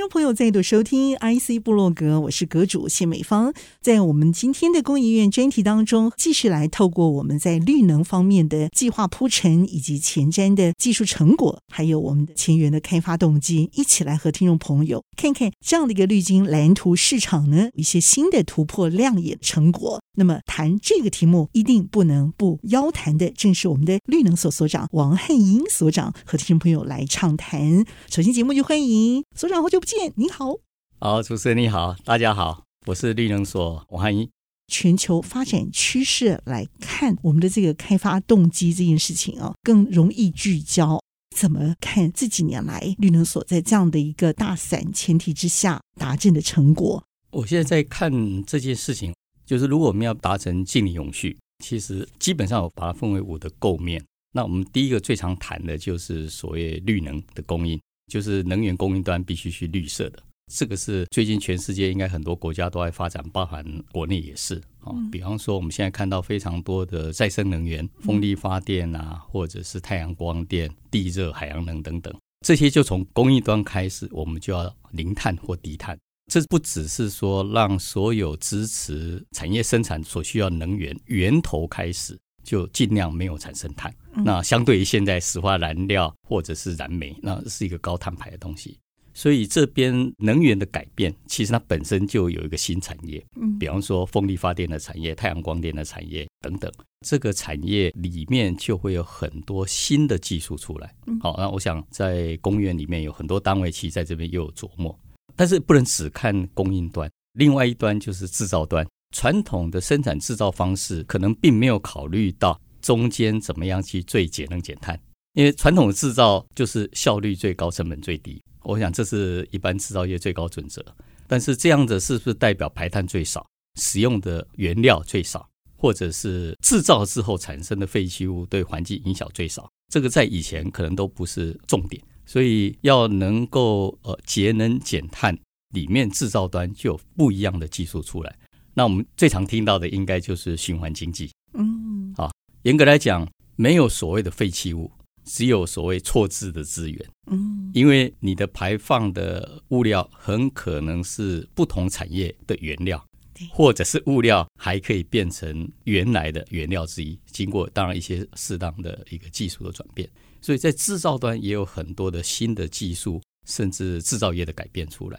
听众朋友再度收听 IC 部落格，我是阁主谢美芳。在我们今天的公益院专题当中，继续来透过我们在绿能方面的计划铺陈，以及前瞻的技术成果，还有我们的前缘的开发动机，一起来和听众朋友看看这样的一个绿金蓝图市场呢，一些新的突破亮眼成果。那么谈这个题目，一定不能不邀谈的，正是我们的绿能所所长王汉英所长和听众朋友来畅谈。首先节目就欢迎所长。好久不见，你好。好，主持人你好，大家好，我是绿能所王汉英。全球发展趋势来看，我们的这个开发动机这件事情啊，更容易聚焦。怎么看这几年来绿能所在这样的一个大伞前提之下达成的成果？我现在在看这件事情，就是如果我们要达成净零永续，其实基本上我把它分为五的构面。那我们第一个最常谈的就是所谓绿能的供应。就是能源供应端必须是绿色的，这个是最近全世界应该很多国家都在发展，包含国内也是啊。比方说，我们现在看到非常多的再生能源，风力发电啊，或者是太阳光电、地热、海洋能等等，这些就从供应端开始，我们就要零碳或低碳。这不只是说让所有支持产业生产所需要能源源头开始。就尽量没有产生碳。那相对于现在石化燃料或者是燃煤，那是一个高碳排的东西。所以这边能源的改变，其实它本身就有一个新产业。比方说风力发电的产业、太阳光电的产业等等，这个产业里面就会有很多新的技术出来。好，那我想在工研院里面有很多单位，其实在这边又有琢磨。但是不能只看供应端，另外一端就是制造端。传统的生产制造方式可能并没有考虑到中间怎么样去最节能减碳，因为传统的制造就是效率最高、成本最低。我想这是一般制造业最高准则。但是这样子是不是代表排碳最少、使用的原料最少，或者是制造之后产生的废弃物对环境影响最少？这个在以前可能都不是重点。所以要能够呃节能减碳，里面制造端就有不一样的技术出来。那我们最常听到的应该就是循环经济。嗯，好，严格来讲，没有所谓的废弃物，只有所谓错置的资源。嗯，因为你的排放的物料很可能是不同产业的原料，或者是物料还可以变成原来的原料之一，经过当然一些适当的一个技术的转变。所以在制造端也有很多的新的技术，甚至制造业的改变出来。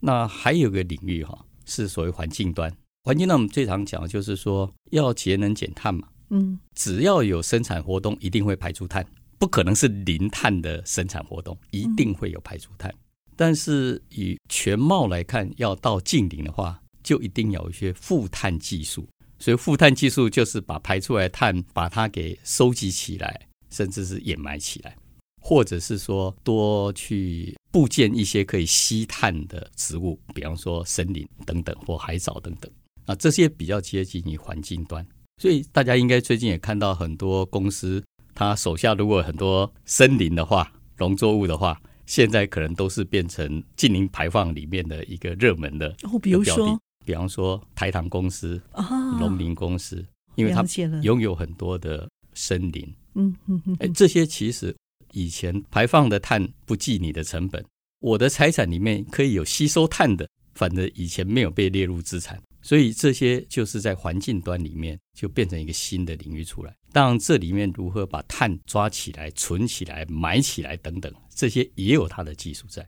那还有个领域哈。是所谓环境端，环境端我们最常讲的就是说要节能减碳嘛，嗯，只要有生产活动，一定会排出碳，不可能是零碳的生产活动，一定会有排出碳。但是以全貌来看，要到净零的话，就一定有一些负碳技术。所以负碳技术就是把排出来的碳，把它给收集起来，甚至是掩埋起来。或者是说多去布建一些可以吸碳的植物，比方说森林等等或海藻等等啊，这些比较接近于环境端。所以大家应该最近也看到很多公司，他手下如果很多森林的话、农作物的话，现在可能都是变成近零排放里面的一个热门的哦。比如说，比方说台糖公司啊、农林公司，因为它拥有很多的森林。嗯嗯嗯，哎，这些其实。以前排放的碳不计你的成本，我的财产里面可以有吸收碳的，反正以前没有被列入资产，所以这些就是在环境端里面就变成一个新的领域出来。当然，这里面如何把碳抓起来、存起来、埋起来等等，这些也有它的技术在。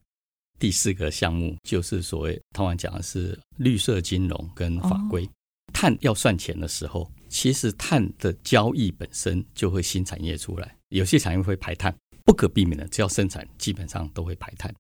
第四个项目就是所谓通常讲的是绿色金融跟法规。碳要算钱的时候，其实碳的交易本身就会新产业出来，有些产业会排碳。不可避免的，只要生产，基本上都会排碳。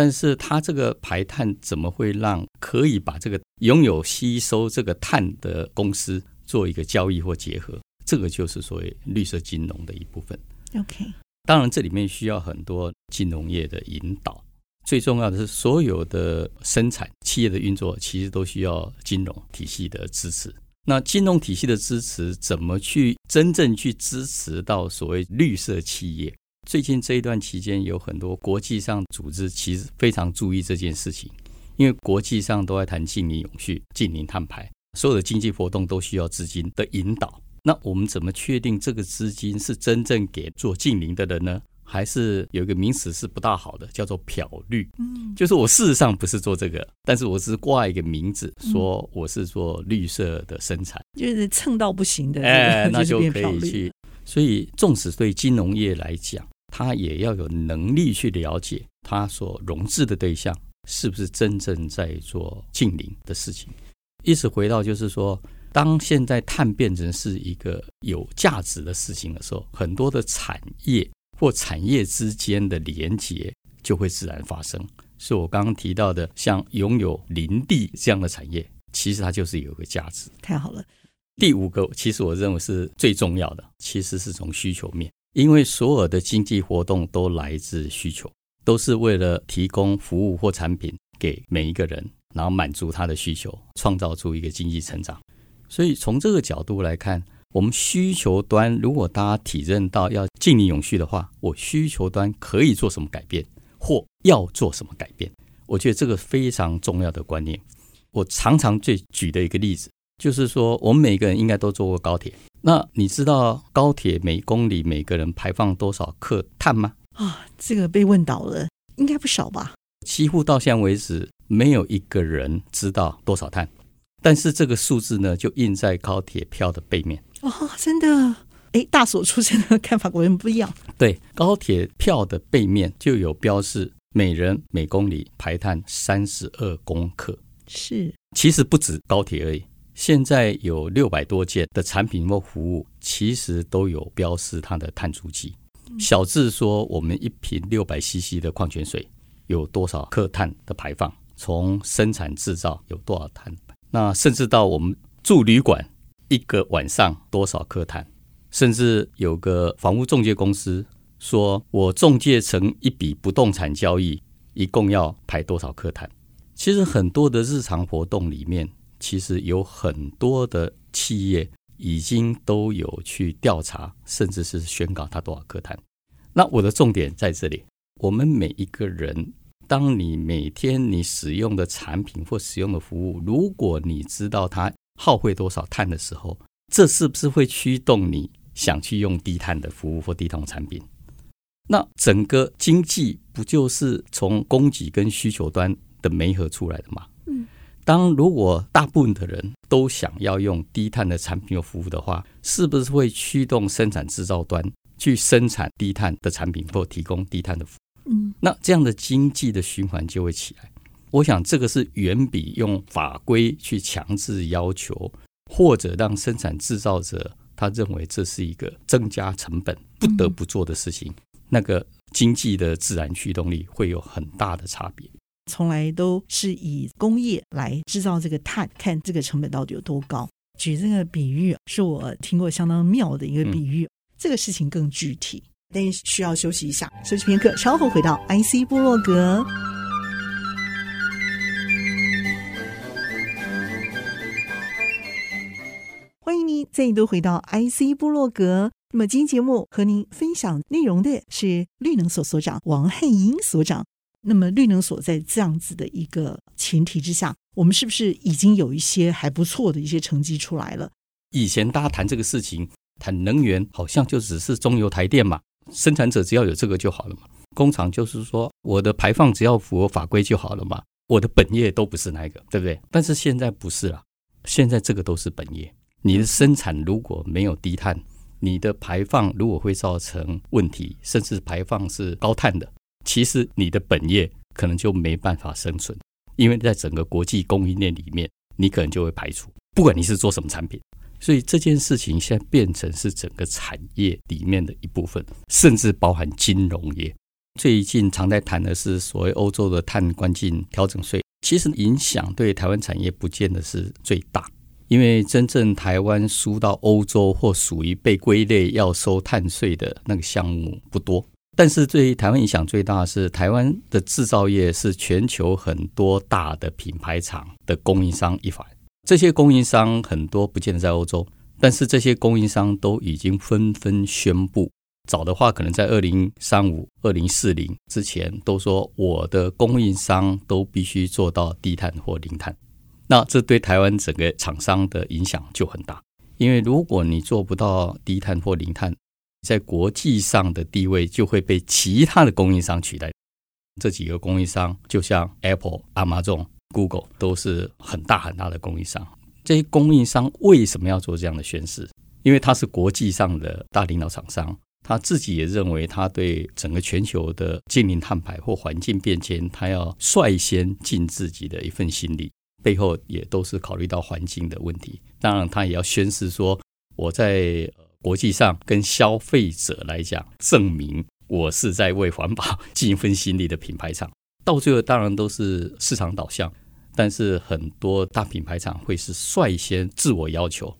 但是它这个排碳怎么会让可以把这个拥有吸收这个碳的公司做一个交易或结合？这个就是所谓绿色金融的一部分。OK，当然这里面需要很多金融业的引导。最重要的是，所有的生产企业的运作其实都需要金融体系的支持。那金融体系的支持怎么去真正去支持到所谓绿色企业？最近这一段期间，有很多国际上组织其实非常注意这件事情，因为国际上都在谈净零永续、净零碳排，所有的经济活动都需要资金的引导。那我们怎么确定这个资金是真正给做净零的人呢？还是有一个名词是不大好的，叫做漂绿。嗯，就是我事实上不是做这个，但是我只是挂一个名字，说我是做绿色的生产，就是蹭到不行的，哎，那就可以去。所以，纵使对金融业来讲，他也要有能力去了解他所融资的对象是不是真正在做近邻的事情。一直回到就是说。当现在碳变成是一个有价值的事情的时候，很多的产业或产业之间的连结就会自然发生。是我刚刚提到的，像拥有林地这样的产业，其实它就是有一个价值。太好了。第五个，其实我认为是最重要的，其实是从需求面，因为所有的经济活动都来自需求，都是为了提供服务或产品给每一个人，然后满足他的需求，创造出一个经济成长。所以从这个角度来看，我们需求端如果大家体认到要净零永续的话，我需求端可以做什么改变，或要做什么改变？我觉得这个非常重要的观念。我常常最举的一个例子，就是说我们每个人应该都坐过高铁。那你知道高铁每公里每个人排放多少克碳吗？啊，这个被问倒了，应该不少吧？几乎到现在为止，没有一个人知道多少碳。但是这个数字呢，就印在高铁票的背面哦，真的，哎，大所出现的看法果然不一样。对，高铁票的背面就有标示，每人每公里排碳三十二公克。是，其实不止高铁而已，现在有六百多件的产品或服务，其实都有标示它的碳足迹。嗯、小至说，我们一瓶六百 CC 的矿泉水有多少克碳的排放，从生产制造有多少碳。那甚至到我们住旅馆一个晚上多少克碳，甚至有个房屋中介公司说，我中介成一笔不动产交易，一共要排多少克碳。其实很多的日常活动里面，其实有很多的企业已经都有去调查，甚至是宣告它多少克碳。那我的重点在这里，我们每一个人。当你每天你使用的产品或使用的服务，如果你知道它耗费多少碳的时候，这是不是会驱动你想去用低碳的服务或低碳产品？那整个经济不就是从供给跟需求端的媒合出来的吗？嗯，当如果大部分的人都想要用低碳的产品和服务的话，是不是会驱动生产制造端去生产低碳的产品或提供低碳的服务？嗯，那这样的经济的循环就会起来。我想这个是远比用法规去强制要求，或者让生产制造者他认为这是一个增加成本不得不做的事情，那个经济的自然驱动力会有很大的差别。从来都是以工业来制造这个碳，看这个成本到底有多高。举这个比喻是我听过相当妙的一个比喻，这个事情更具体。但需要休息一下，休息片刻，稍后回到 IC 部落格。欢迎您再度回到 IC 部落格。那么今天节目和您分享内容的是绿能所所长王汉英所长。那么绿能所在这样子的一个前提之下，我们是不是已经有一些还不错的一些成绩出来了？以前大家谈这个事情，谈能源，好像就只是中油台电嘛。生产者只要有这个就好了嘛，工厂就是说我的排放只要符合法规就好了嘛，我的本业都不是那个，对不对？但是现在不是了，现在这个都是本业。你的生产如果没有低碳，你的排放如果会造成问题，甚至排放是高碳的，其实你的本业可能就没办法生存，因为在整个国际供应链里面，你可能就会排除，不管你是做什么产品。所以这件事情现在变成是整个产业里面的一部分，甚至包含金融业。最近常在谈的是所谓欧洲的碳关税调整税，其实影响对台湾产业不见得是最大，因为真正台湾输到欧洲或属于被归类要收碳税的那个项目不多。但是对台湾影响最大的是台湾的制造业是全球很多大的品牌厂的供应商一环。这些供应商很多不见得在欧洲，但是这些供应商都已经纷纷宣布，早的话可能在二零三五、二零四零之前都说我的供应商都必须做到低碳或零碳。那这对台湾整个厂商的影响就很大，因为如果你做不到低碳或零碳，在国际上的地位就会被其他的供应商取代。这几个供应商就像 Apple、Amazon、Google 都是很大很大的供应商。这些供应商为什么要做这样的宣示？因为他是国际上的大领导厂商，他自己也认为他对整个全球的净零碳排或环境变迁，他要率先尽自己的一份心力。背后也都是考虑到环境的问题。当然，他也要宣示说，我在国际上跟消费者来讲，证明。我是在为环保尽一份心力的品牌厂，到最后当然都是市场导向，但是很多大品牌厂会是率先自我要求，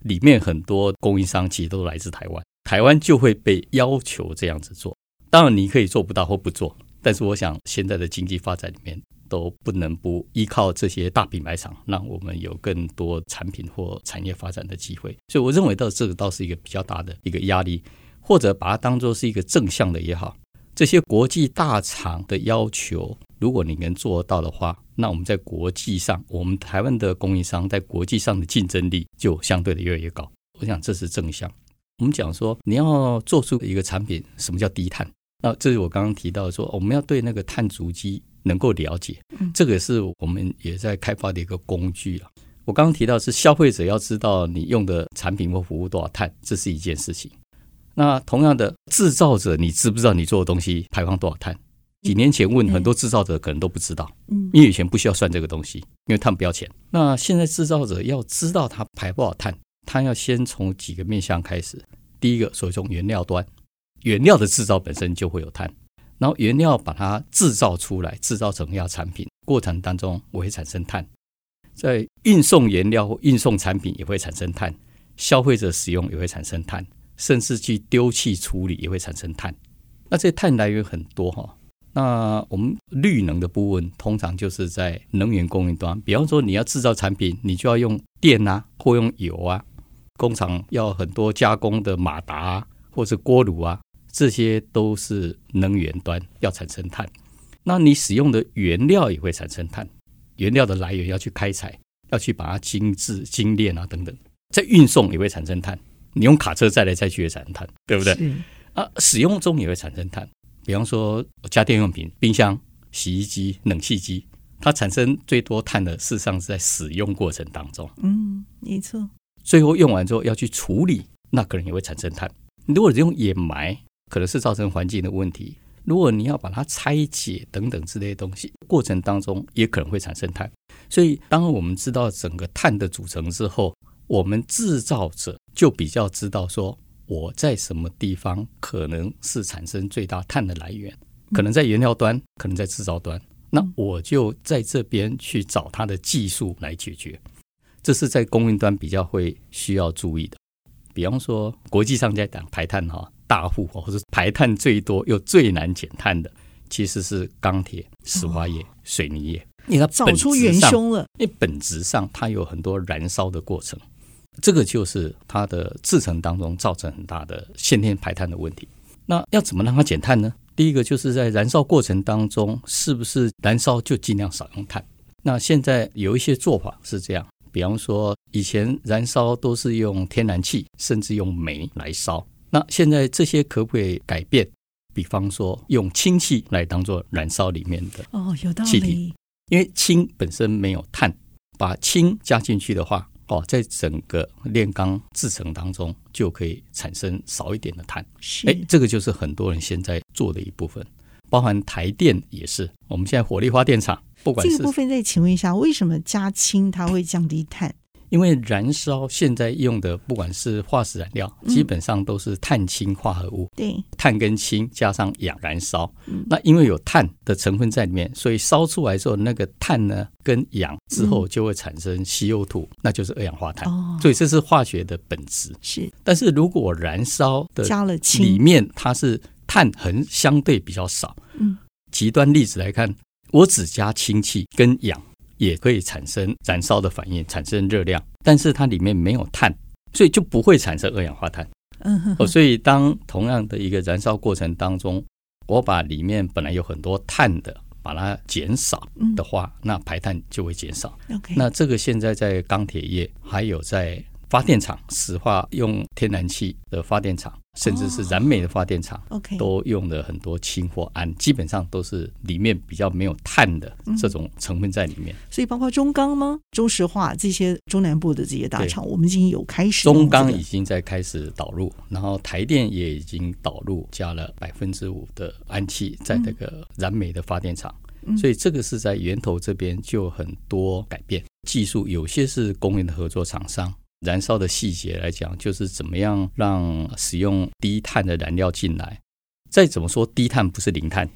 里面很多供应商其实都来自台湾，台湾就会被要求这样子做。当然你可以做不到或不做，但是我想现在的经济发展里面都不能不依靠这些大品牌厂，让我们有更多产品或产业发展的机会。所以我认为到这个倒是一个比较大的一个压力。或者把它当作是一个正向的也好，这些国际大厂的要求，如果你能做到的话，那我们在国际上，我们台湾的供应商在国际上的竞争力就相对的越来越高。我想这是正向。我们讲说，你要做出一个产品，什么叫低碳？那这是我刚刚提到说，我们要对那个碳足迹能够了解，这个是我们也在开发的一个工具了。我刚刚提到是消费者要知道你用的产品或服务多少碳，这是一件事情。那同样的，制造者，你知不知道你做的东西排放多少碳？几年前问很多制造者，可能都不知道，嗯，因为以前不需要算这个东西，因为碳不要钱。那现在制造者要知道它排多少碳，他要先从几个面向开始。第一个，所以从原料端，原料的制造本身就会有碳，然后原料把它制造出来，制造成要产品过程当中，我会产生碳，在运送原料或运送产品也会产生碳，消费者使用也会产生碳。甚至去丢弃处理也会产生碳，那这些碳来源很多哈。那我们绿能的部分，通常就是在能源供应端。比方说，你要制造产品，你就要用电啊，或用油啊。工厂要很多加工的马达啊，或是锅炉啊，这些都是能源端要产生碳。那你使用的原料也会产生碳，原料的来源要去开采，要去把它精制、精炼啊等等，在运送也会产生碳。你用卡车载来载去也产生碳，对不对？啊，使用中也会产生碳。比方说家电用品、冰箱、洗衣机、冷气机，它产生最多碳的，事实上是在使用过程当中。嗯，没错。最后用完之后要去处理，那可能也会产生碳。如果你用掩埋，可能是造成环境的问题。如果你要把它拆解等等之类的东西，过程当中也可能会产生碳。所以，当我们知道整个碳的组成之后，我们制造者就比较知道说，我在什么地方可能是产生最大碳的来源，可能在原料端，可能在制造端，那我就在这边去找它的技术来解决。这是在供应端比较会需要注意的。比方说，国际上在讲排碳哈，大户或者排碳最多又最难减碳的，其实是钢铁、石化业、水泥业。你要找出元凶了，因为本质上它有很多燃烧的过程。这个就是它的制成当中造成很大的先天排碳的问题。那要怎么让它减碳呢？第一个就是在燃烧过程当中，是不是燃烧就尽量少用碳？那现在有一些做法是这样，比方说以前燃烧都是用天然气，甚至用煤来烧。那现在这些可不可以改变？比方说用氢气来当做燃烧里面的哦，有道理。因为氢本身没有碳，把氢加进去的话。哦，在整个炼钢制成当中，就可以产生少一点的碳。是，哎，这个就是很多人现在做的一部分，包含台电也是。我们现在火力发电厂，不管是这个部分，再请问一下，为什么加氢它会降低碳？因为燃烧现在用的不管是化石燃料，基本上都是碳氢化合物。对、嗯，碳跟氢加上氧燃烧。嗯、那因为有碳的成分在里面，所以烧出来之后，那个碳呢跟氧之后就会产生 CO2，、嗯、那就是二氧化碳。哦，所以这是化学的本质。是，但是如果燃烧的加了氢里面它是碳很相对比较少。嗯，极端例子来看，我只加氢气跟氧。也可以产生燃烧的反应，产生热量，但是它里面没有碳，所以就不会产生二氧化碳。嗯哼，哦，所以当同样的一个燃烧过程当中，我把里面本来有很多碳的，把它减少的话，那排碳就会减少。OK，那这个现在在钢铁业还有在。发电厂、石化用天然气的发电厂，甚至是燃煤的发电厂都用了很多氢或氨，基本上都是里面比较没有碳的这种成分在里面。所以包括中钢吗？中石化这些中南部的这些大厂，我们已经有开始。中钢已经在开始导入，然后台电也已经导入，加了百分之五的氨气在这个燃煤的发电厂。所以这个是在源头这边就很多改变，技术有些是公营的合作厂商。燃烧的细节来讲，就是怎么样让使用低碳的燃料进来。再怎么说，低碳不是零碳，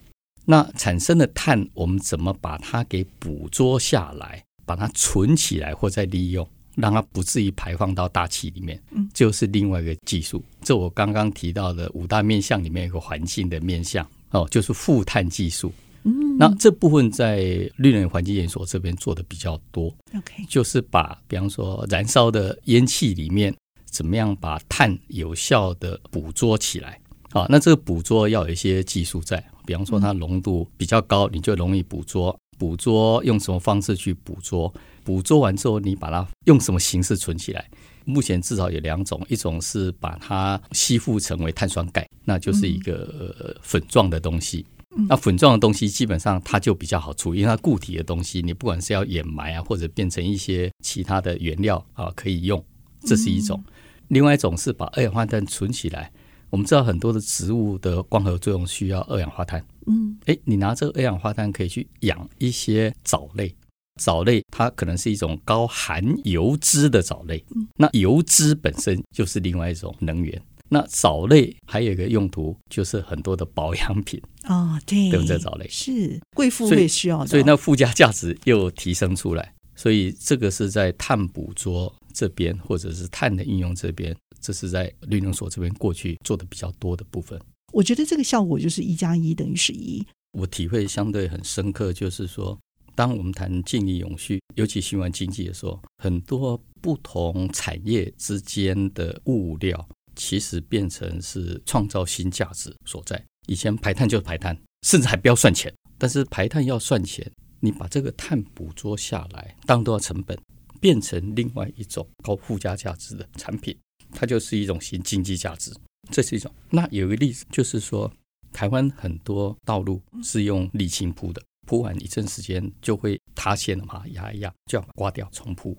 那产生的碳，我们怎么把它给捕捉下来，把它存起来或再利用，让它不至于排放到大气里面，就是另外一个技术。这我刚刚提到的五大面向里面有个环境的面向哦，就是负碳技术。嗯，那这部分在绿能环境研所这边做的比较多。OK，就是把比方说燃烧的烟气里面，怎么样把碳有效的捕捉起来？啊，那这个捕捉要有一些技术在，比方说它浓度比较高，你就容易捕捉。捕捉用什么方式去捕捉？捕捉完之后，你把它用什么形式存起来？目前至少有两种，一种是把它吸附成为碳酸钙，那就是一个粉状的东西。那粉状的东西基本上它就比较好处理，因为它固体的东西，你不管是要掩埋啊，或者变成一些其他的原料啊，可以用，这是一种。另外一种是把二氧化碳存起来。我们知道很多的植物的光合作用需要二氧化碳。嗯，诶，你拿这个二氧化碳可以去养一些藻类，藻类它可能是一种高含油脂的藻类。那油脂本身就是另外一种能源。那藻类还有一个用途，就是很多的保养品啊、哦，对，对不对？藻类是贵妇会需要的，所以那附加价值又提升出来，所以这个是在碳捕捉这边，或者是碳的应用这边，这是在绿能所这边过去做的比较多的部分。我觉得这个效果就是一加一等于十一。我体会相对很深刻，就是说，当我们谈净零永续，尤其循环经济的时候，很多不同产业之间的物料。其实变成是创造新价值所在。以前排碳就是排碳，甚至还不要算钱。但是排碳要算钱，你把这个碳捕捉下来，当多少成本，变成另外一种高附加价值的产品，它就是一种新经济价值。这是一种。那有一个例子就是说，台湾很多道路是用沥青铺的，铺完一阵时间就会塌陷了嘛，压一压就要刮掉重铺。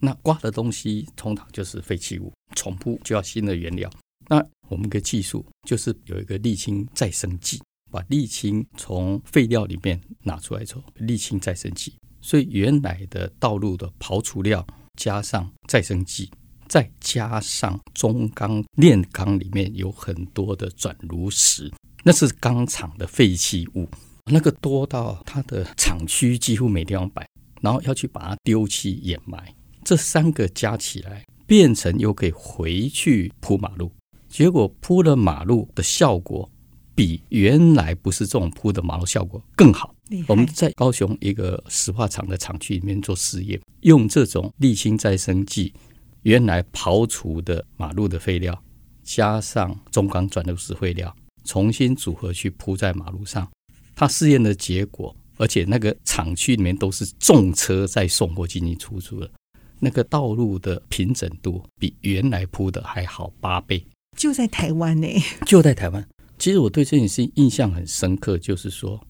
那刮的东西通常就是废弃物，重铺就要新的原料。那我们的技术就是有一个沥青再生剂，把沥青从废料里面拿出来之后，沥青再生剂。所以原来的道路的刨除料加上再生剂，再加上中钢炼钢里面有很多的转炉石，那是钢厂的废弃物，那个多到它的厂区几乎没地方摆，然后要去把它丢弃掩埋。这三个加起来，变成又可以回去铺马路，结果铺了马路的效果比原来不是这种铺的马路效果更好。我们在高雄一个石化厂的厂区里面做试验，用这种沥青再生剂，原来刨除的马路的废料，加上中钢转流石废料，重新组合去铺在马路上。它试验的结果，而且那个厂区里面都是重车在送货进进出出的。那个道路的平整度比原来铺的还好八倍，就在台湾呢，就在台湾。其实我对这件事情印象很深刻，就是说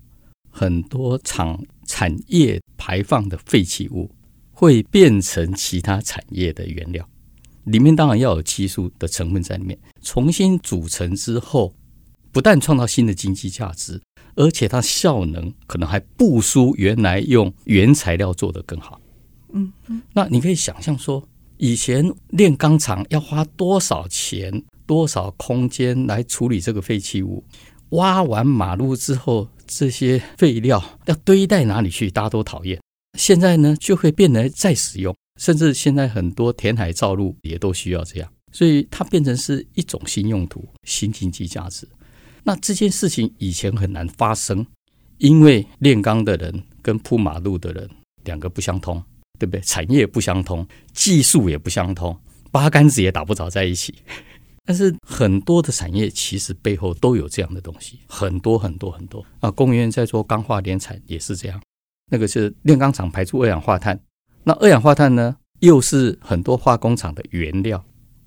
很多厂产业排放的废弃物会变成其他产业的原料，里面当然要有技术的成分在里面，重新组成之后，不但创造新的经济价值，而且它效能可能还不输原来用原材料做的更好。嗯嗯，那你可以想象说，以前炼钢厂要花多少钱、多少空间来处理这个废弃物？挖完马路之后，这些废料要堆在哪里去？大家都讨厌。现在呢，就会变得再使用，甚至现在很多填海造陆也都需要这样，所以它变成是一种新用途、新经济价值。那这件事情以前很难发生，因为炼钢的人跟铺马路的人。两个不相通，对不对？产业不相通，技术也不相通，八竿子也打不着在一起。但是很多的产业其实背后都有这样的东西，很多很多很多啊。工研院在做钢化联产也是这样，那个是炼钢厂排出二氧化碳，那二氧化碳呢，又是很多化工厂的原料。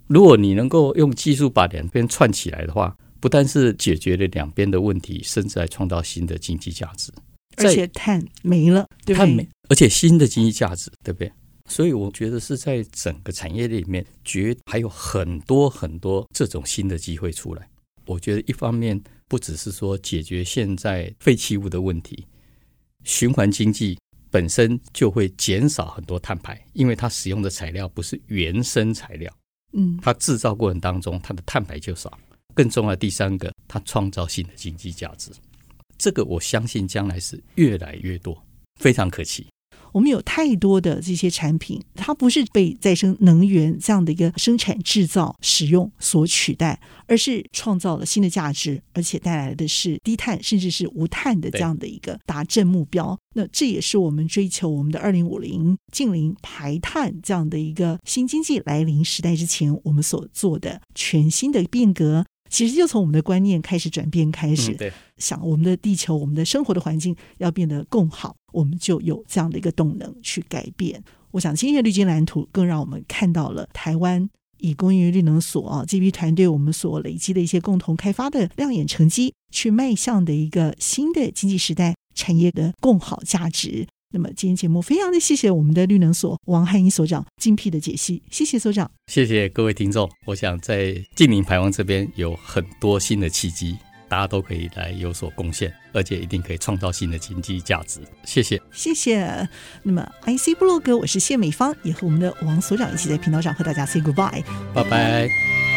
如果你能够用技术把两边串起来的话，不但是解决了两边的问题，甚至还创造新的经济价值。而且碳没了，对不对？碳没，而且新的经济价值，对不对？所以我觉得是在整个产业里面，绝还有很多很多这种新的机会出来。我觉得一方面不只是说解决现在废弃物的问题，循环经济本身就会减少很多碳排，因为它使用的材料不是原生材料。嗯，它制造过程当中，它的碳排就少。更重要第三个，它创造性的经济价值。这个我相信将来是越来越多，非常可期。我们有太多的这些产品，它不是被再生能源这样的一个生产制造使用所取代，而是创造了新的价值，而且带来的是低碳甚至是无碳的这样的一个达阵目标。那这也是我们追求我们的二零五零近零排碳这样的一个新经济来临时代之前，我们所做的全新的变革。其实就从我们的观念开始转变开始，对，想我们的地球、我们的生活的环境要变得更好，我们就有这样的一个动能去改变。我想今天的绿金蓝图更让我们看到了台湾以工业绿能所啊这批团队我们所累积的一些共同开发的亮眼成绩，去迈向的一个新的经济时代产业的共好价值。那么今天节目非常的谢谢我们的绿能所王汉英所长精辟的解析，谢谢所长，谢谢各位听众。我想在净零排放这边有很多新的契机，大家都可以来有所贡献，而且一定可以创造新的经济价值。谢谢，谢谢。那么 IC 部落格，我是谢美芳，也和我们的王所长一起在频道上和大家 say goodbye，拜拜。